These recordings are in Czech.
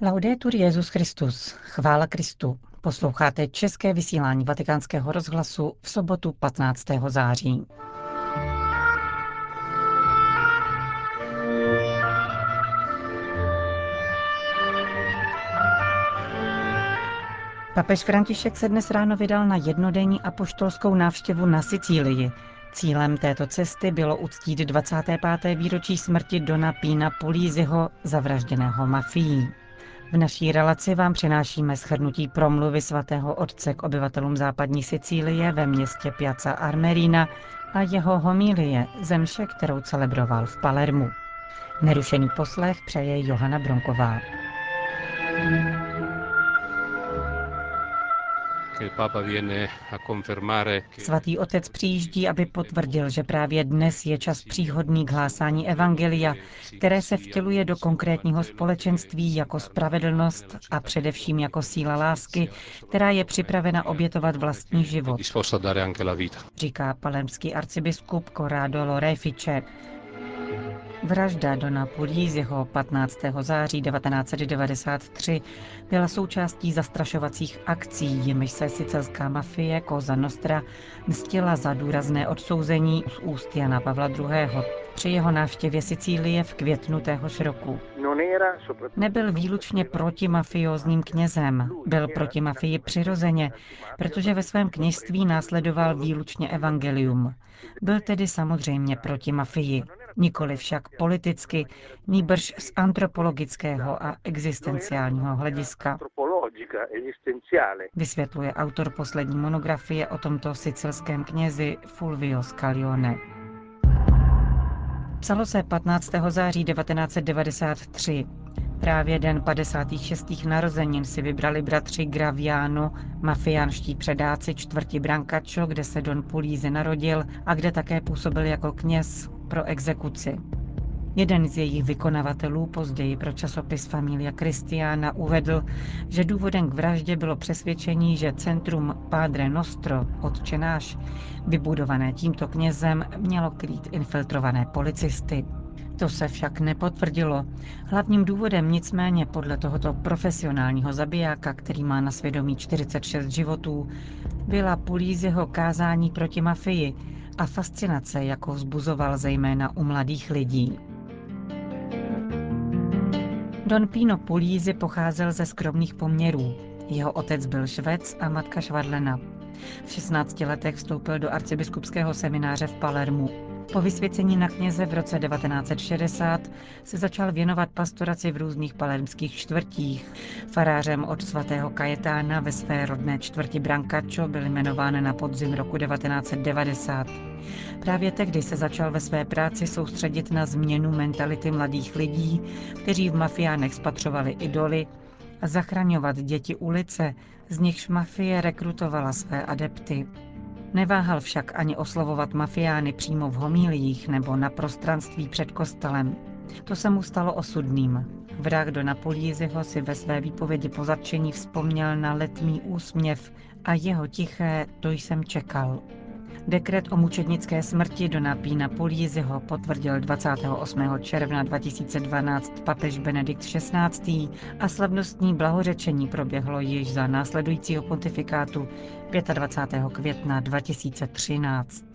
Laudetur Jezus Christus, chvála Kristu. Posloucháte české vysílání Vatikánského rozhlasu v sobotu 15. září. Papež František se dnes ráno vydal na jednodenní apoštolskou návštěvu na Sicílii. Cílem této cesty bylo uctít 25. výročí smrti Dona Pína Polízyho, zavražděného mafií. V naší relaci vám přinášíme shrnutí promluvy svatého otce k obyvatelům západní Sicílie ve městě Piazza Armerina a jeho homílie, zemše, kterou celebroval v Palermu. Nerušený poslech přeje Johana Bronková. Svatý otec přijíždí, aby potvrdil, že právě dnes je čas příhodný k hlásání Evangelia, které se vtěluje do konkrétního společenství jako spravedlnost a především jako síla lásky, která je připravena obětovat vlastní život, říká palemský arcibiskup Corrado Lorefice. Vražda Dona Polízyho 15. září 1993 byla součástí zastrašovacích akcí, jimiž se sicilská mafie Cosa Nostra mstila za důrazné odsouzení z úst Jana Pavla II. při jeho návštěvě Sicílie v květnu téhož roku. Nebyl výlučně proti mafiózním knězem, byl proti mafii přirozeně, protože ve svém kněžství následoval výlučně evangelium. Byl tedy samozřejmě proti mafii nikoli však politicky, nýbrž z antropologického a existenciálního hlediska. Vysvětluje autor poslední monografie o tomto sicilském knězi Fulvio Scalione. Psalo se 15. září 1993. Právě den 56. narozenin si vybrali bratři Graviano, mafiánští předáci čtvrti Brancačo, kde se Don Pulízy narodil a kde také působil jako kněz pro exekuci. Jeden z jejich vykonavatelů později pro časopis Familia Christiana uvedl, že důvodem k vraždě bylo přesvědčení, že centrum Padre Nostro, odčenáš, vybudované tímto knězem, mělo krýt infiltrované policisty. To se však nepotvrdilo. Hlavním důvodem nicméně podle tohoto profesionálního zabijáka, který má na svědomí 46 životů, byla Pulízyho kázání proti mafii, a fascinace, jakou vzbuzoval zejména u mladých lidí. Don Pino Pulízy pocházel ze skromných poměrů. Jeho otec byl švec a matka švadlena. V 16 letech vstoupil do arcibiskupského semináře v Palermu. Po vysvěcení na kněze v roce 1960 se začal věnovat pastoraci v různých palermských čtvrtích. Farářem od svatého Kajetána ve své rodné čtvrti Brancačo byl jmenován na podzim roku 1990. Právě tehdy se začal ve své práci soustředit na změnu mentality mladých lidí, kteří v mafiánech spatřovali idoly, a zachraňovat děti ulice, z nichž mafie rekrutovala své adepty. Neváhal však ani oslovovat mafiány přímo v homíliích nebo na prostranství před kostelem. To se mu stalo osudným. Vrah do Napolízyho si ve své výpovědi po zatčení vzpomněl na letmý úsměv a jeho tiché to jsem čekal. Dekret o mučednické smrti do Pína Polízyho potvrdil 28. června 2012 papež Benedikt XVI. a slavnostní blahořečení proběhlo již za následujícího pontifikátu 25. května 2013.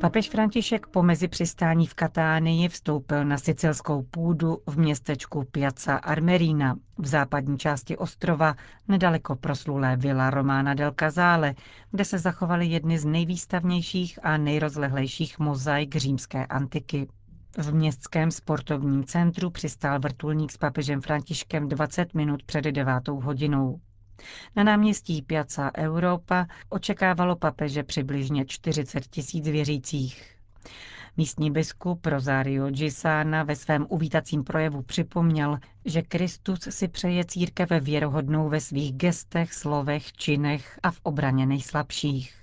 Papež František po mezi přistání v Katánii vstoupil na sicilskou půdu v městečku Piazza Armerina v západní části ostrova nedaleko proslulé vila Romana del Casale, kde se zachovaly jedny z nejvýstavnějších a nejrozlehlejších mozaik římské antiky. V městském sportovním centru přistál vrtulník s papežem Františkem 20 minut před devátou hodinou. Na náměstí Piazza Europa očekávalo papeže přibližně 40 tisíc věřících. Místní biskup Rosario Gisana ve svém uvítacím projevu připomněl, že Kristus si přeje církev věrohodnou ve svých gestech, slovech, činech a v obraně nejslabších.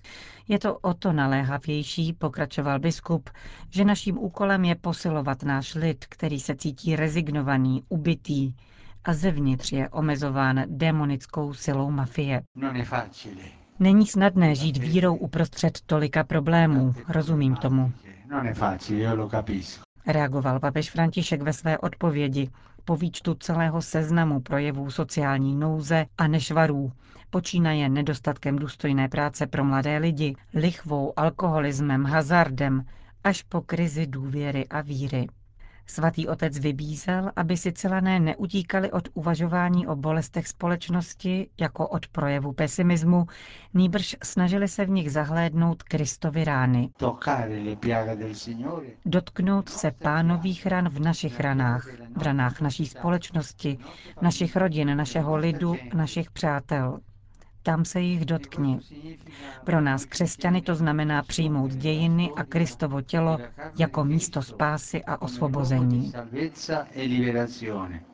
Je to o to naléhavější, pokračoval biskup, že naším úkolem je posilovat náš lid, který se cítí rezignovaný, ubitý, a zevnitř je omezován démonickou silou mafie. Není snadné žít vírou uprostřed tolika problémů, rozumím tomu. reagoval papež František ve své odpovědi po výčtu celého seznamu projevů sociální nouze a nešvarů, počínaje nedostatkem důstojné práce pro mladé lidi, lichvou, alkoholismem, hazardem, až po krizi důvěry a víry. Svatý otec vybízel, aby si celané neutíkali od uvažování o bolestech společnosti jako od projevu pesimismu, nýbrž snažili se v nich zahlédnout Kristovi rány. Dotknout se pánových ran v našich ranách, v ranách naší společnosti, našich rodin, našeho lidu, našich přátel tam se jich dotkni. Pro nás křesťany to znamená přijmout dějiny a Kristovo tělo jako místo spásy a osvobození.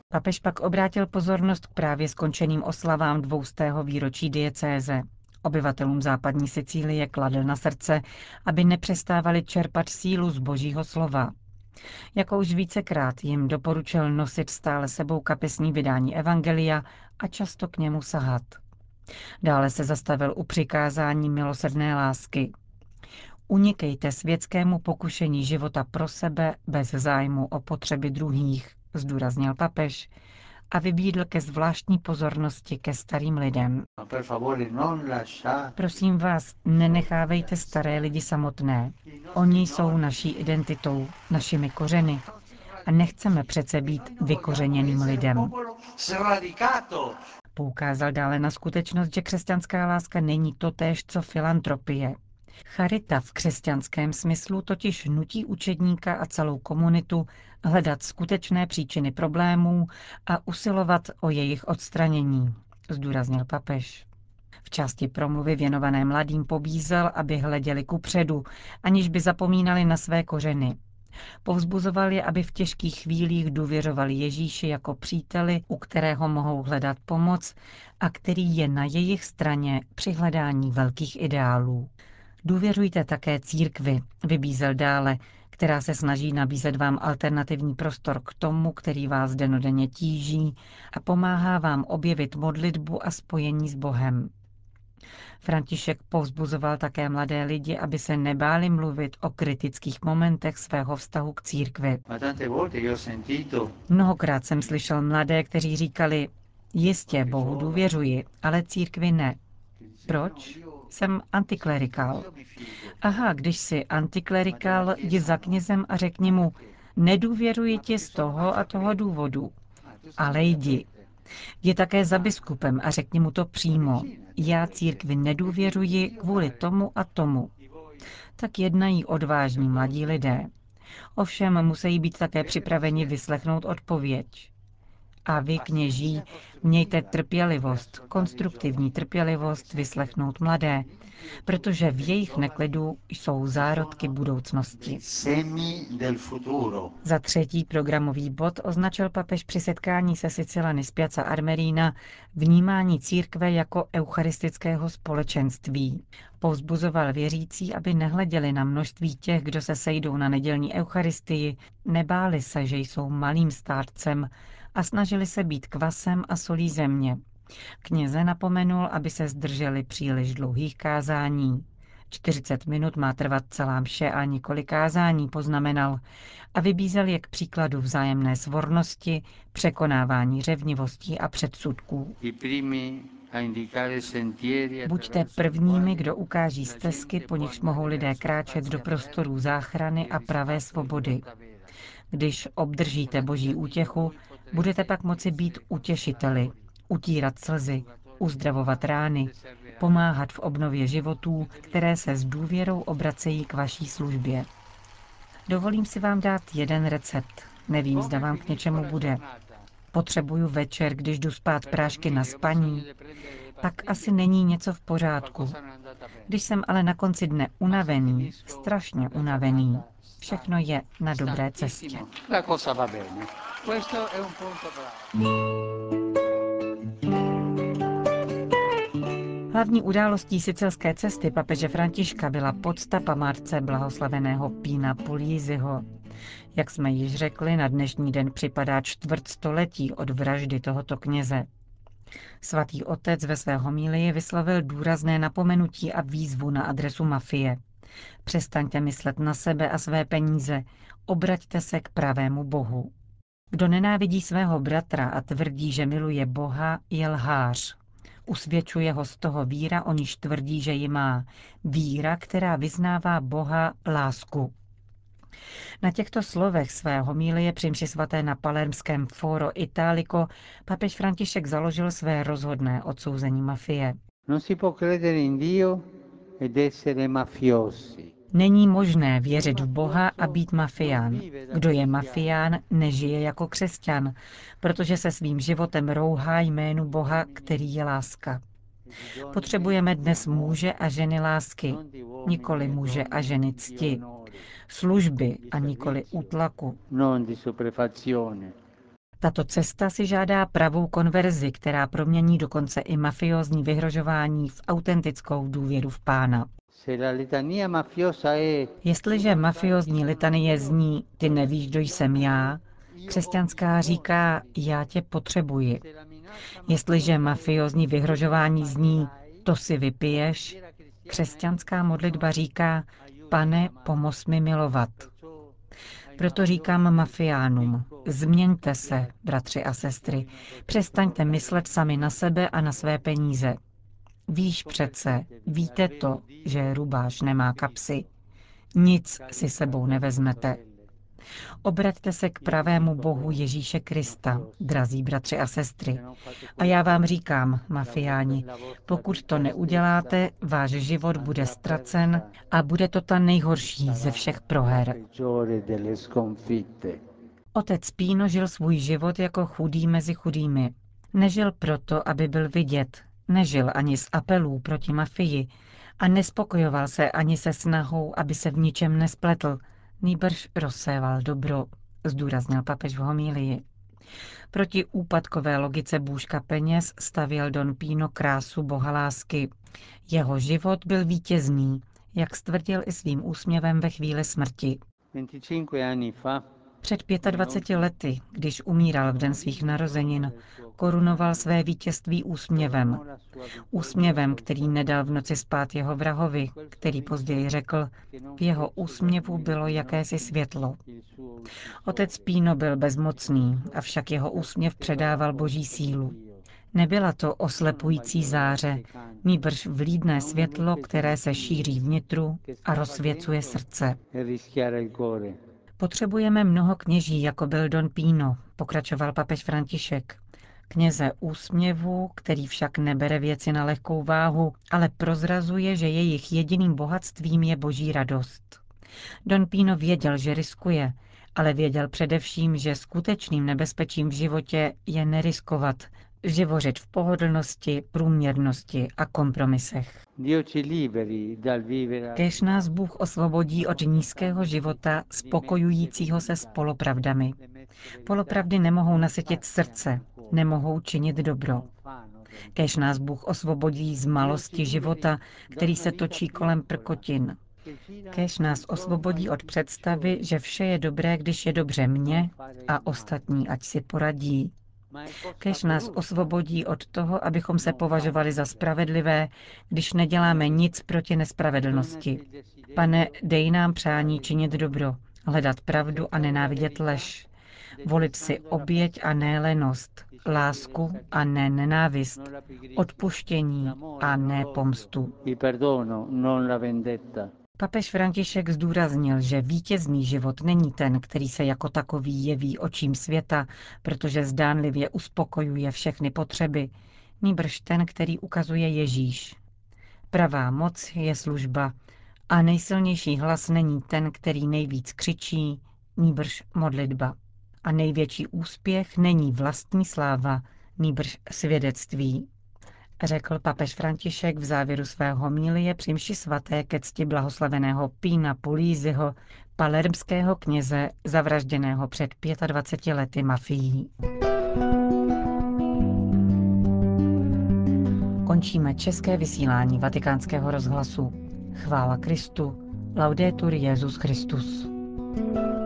Papež pak obrátil pozornost k právě skončeným oslavám dvoustého výročí diecéze. Obyvatelům západní Sicílie kladl na srdce, aby nepřestávali čerpat sílu z božího slova. Jako už vícekrát jim doporučil nosit stále sebou kapesní vydání Evangelia a často k němu sahat. Dále se zastavil u přikázání milosrdné lásky. Unikejte světskému pokušení života pro sebe bez zájmu o potřeby druhých, zdůraznil papež a vybídl ke zvláštní pozornosti ke starým lidem. Prosím vás, nenechávejte staré lidi samotné. Oni jsou naší identitou, našimi kořeny. A nechceme přece být vykořeněným lidem. Poukázal dále na skutečnost, že křesťanská láska není totéž, co filantropie. Charita v křesťanském smyslu totiž nutí učedníka a celou komunitu hledat skutečné příčiny problémů a usilovat o jejich odstranění, zdůraznil papež. V části promluvy věnované mladým pobízel, aby hleděli ku předu, aniž by zapomínali na své kořeny, Povzbuzoval je, aby v těžkých chvílích důvěřovali Ježíši jako příteli, u kterého mohou hledat pomoc a který je na jejich straně při hledání velkých ideálů. Důvěřujte také církvi, vybízel dále, která se snaží nabízet vám alternativní prostor k tomu, který vás denodenně tíží a pomáhá vám objevit modlitbu a spojení s Bohem. František povzbuzoval také mladé lidi, aby se nebáli mluvit o kritických momentech svého vztahu k církvi. Mnohokrát jsem slyšel mladé, kteří říkali, jistě Bohu důvěřuji, ale církvi ne. Proč? Jsem antiklerikál. Aha, když jsi antiklerikál, jdi za knězem a řekni mu, nedůvěruji ti z toho a toho důvodu. Ale jdi, je také za biskupem a řekni mu to přímo. Já církvi nedůvěřuji kvůli tomu a tomu. Tak jednají odvážní mladí lidé. Ovšem musí být také připraveni vyslechnout odpověď. A vy, kněží, mějte trpělivost, konstruktivní trpělivost vyslechnout mladé, protože v jejich neklidu jsou zárodky budoucnosti. Za třetí programový bod označil papež při setkání se Sicilany z Piazza Armerína vnímání církve jako eucharistického společenství. Povzbuzoval věřící, aby nehleděli na množství těch, kdo se sejdou na nedělní eucharistii, nebáli se, že jsou malým stárcem a snažili se být kvasem a solí země, Kněze napomenul, aby se zdrželi příliš dlouhých kázání. 40 minut má trvat celá mše a několik kázání, poznamenal, a vybízel je k příkladu vzájemné svornosti, překonávání řevnivostí a předsudků. Buďte prvními, kdo ukáží stezky, po nichž mohou lidé kráčet do prostorů záchrany a pravé svobody. Když obdržíte boží útěchu, budete pak moci být utěšiteli, utírat slzy, uzdravovat rány, pomáhat v obnově životů, které se s důvěrou obracejí k vaší službě. Dovolím si vám dát jeden recept. Nevím, zda vám k něčemu bude. Potřebuju večer, když jdu spát prášky na spaní. Pak asi není něco v pořádku. Když jsem ale na konci dne unavený, strašně unavený, všechno je na dobré cestě. Hlavní událostí sicilské cesty papeže Františka byla podsta památce blahoslaveného Pína Pulízyho. Jak jsme již řekli, na dnešní den připadá čtvrt století od vraždy tohoto kněze. Svatý otec ve své homílii vyslovil důrazné napomenutí a výzvu na adresu mafie. Přestaňte myslet na sebe a své peníze, obraťte se k pravému Bohu. Kdo nenávidí svého bratra a tvrdí, že miluje Boha, je lhář. Usvědčuje ho z toho víra, o níž tvrdí, že ji má. Víra, která vyznává Boha lásku. Na těchto slovech svého homílie při mši svaté na palermském Foro Italico papež František založil své rozhodné odsouzení mafie. Non si può credere in Dio ed essere mafiosi. Není možné věřit v Boha a být mafián. Kdo je mafián, nežije jako křesťan, protože se svým životem rouhá jménu Boha, který je láska. Potřebujeme dnes muže a ženy lásky, nikoli muže a ženy cti, služby a nikoli útlaku. Tato cesta si žádá pravou konverzi, která promění dokonce i mafiozní vyhrožování v autentickou důvěru v pána. Jestliže mafiozní litanie zní, ty nevíš, kdo jsem já, křesťanská říká, já tě potřebuji. Jestliže mafiozní vyhrožování zní, to si vypiješ, křesťanská modlitba říká, pane, pomoz mi milovat. Proto říkám mafiánům, změňte se, bratři a sestry, přestaňte myslet sami na sebe a na své peníze. Víš přece, víte to, že rubáš nemá kapsy. Nic si sebou nevezmete. Obraťte se k pravému Bohu Ježíše Krista, drazí bratři a sestry. A já vám říkám, mafiáni, pokud to neuděláte, váš život bude ztracen a bude to ta nejhorší ze všech proher. Otec Píno žil svůj život jako chudý mezi chudými. Nežil proto, aby byl vidět, nežil ani z apelů proti mafii a nespokojoval se ani se snahou, aby se v ničem nespletl, nýbrž rozséval dobro, zdůraznil papež v homílii. Proti úpadkové logice bůžka peněz stavěl Don Pino krásu boha lásky. Jeho život byl vítězný, jak stvrdil i svým úsměvem ve chvíli smrti. Před 25 lety, když umíral v den svých narozenin, korunoval své vítězství úsměvem. Úsměvem, který nedal v noci spát jeho vrahovi, který později řekl, v jeho úsměvu bylo jakési světlo. Otec Píno byl bezmocný, avšak jeho úsměv předával boží sílu. Nebyla to oslepující záře, nýbrž vlídné světlo, které se šíří vnitru a rozsvěcuje srdce. Potřebujeme mnoho kněží, jako byl Don Pino, pokračoval papež František. Kněze úsměvu, který však nebere věci na lehkou váhu, ale prozrazuje, že jejich jediným bohatstvím je boží radost. Don Pino věděl, že riskuje, ale věděl především, že skutečným nebezpečím v životě je neriskovat, živořit v pohodlnosti, průměrnosti a kompromisech. Kež nás Bůh osvobodí od nízkého života spokojujícího se s polopravdami. Polopravdy nemohou nasytit srdce, nemohou činit dobro. Kež nás Bůh osvobodí z malosti života, který se točí kolem prkotin. Kež nás osvobodí od představy, že vše je dobré, když je dobře mně a ostatní, ať si poradí. Kež nás osvobodí od toho, abychom se považovali za spravedlivé, když neděláme nic proti nespravedlnosti. Pane, dej nám přání činit dobro, hledat pravdu a nenávidět lež, volit si oběť a ne lenost, lásku a ne nenávist, odpuštění a ne pomstu. Papež František zdůraznil, že vítězný život není ten, který se jako takový jeví očím světa, protože zdánlivě uspokojuje všechny potřeby, nýbrž ten, který ukazuje Ježíš. Pravá moc je služba a nejsilnější hlas není ten, který nejvíc křičí, nýbrž modlitba. A největší úspěch není vlastní sláva, nýbrž svědectví řekl papež František v závěru svého homilie při mši svaté ke cti blahoslaveného Pína Pulízyho, palermského kněze zavražděného před 25 lety mafií. Končíme české vysílání vatikánského rozhlasu. Chvála Kristu. Laudetur Jezus Christus. thank you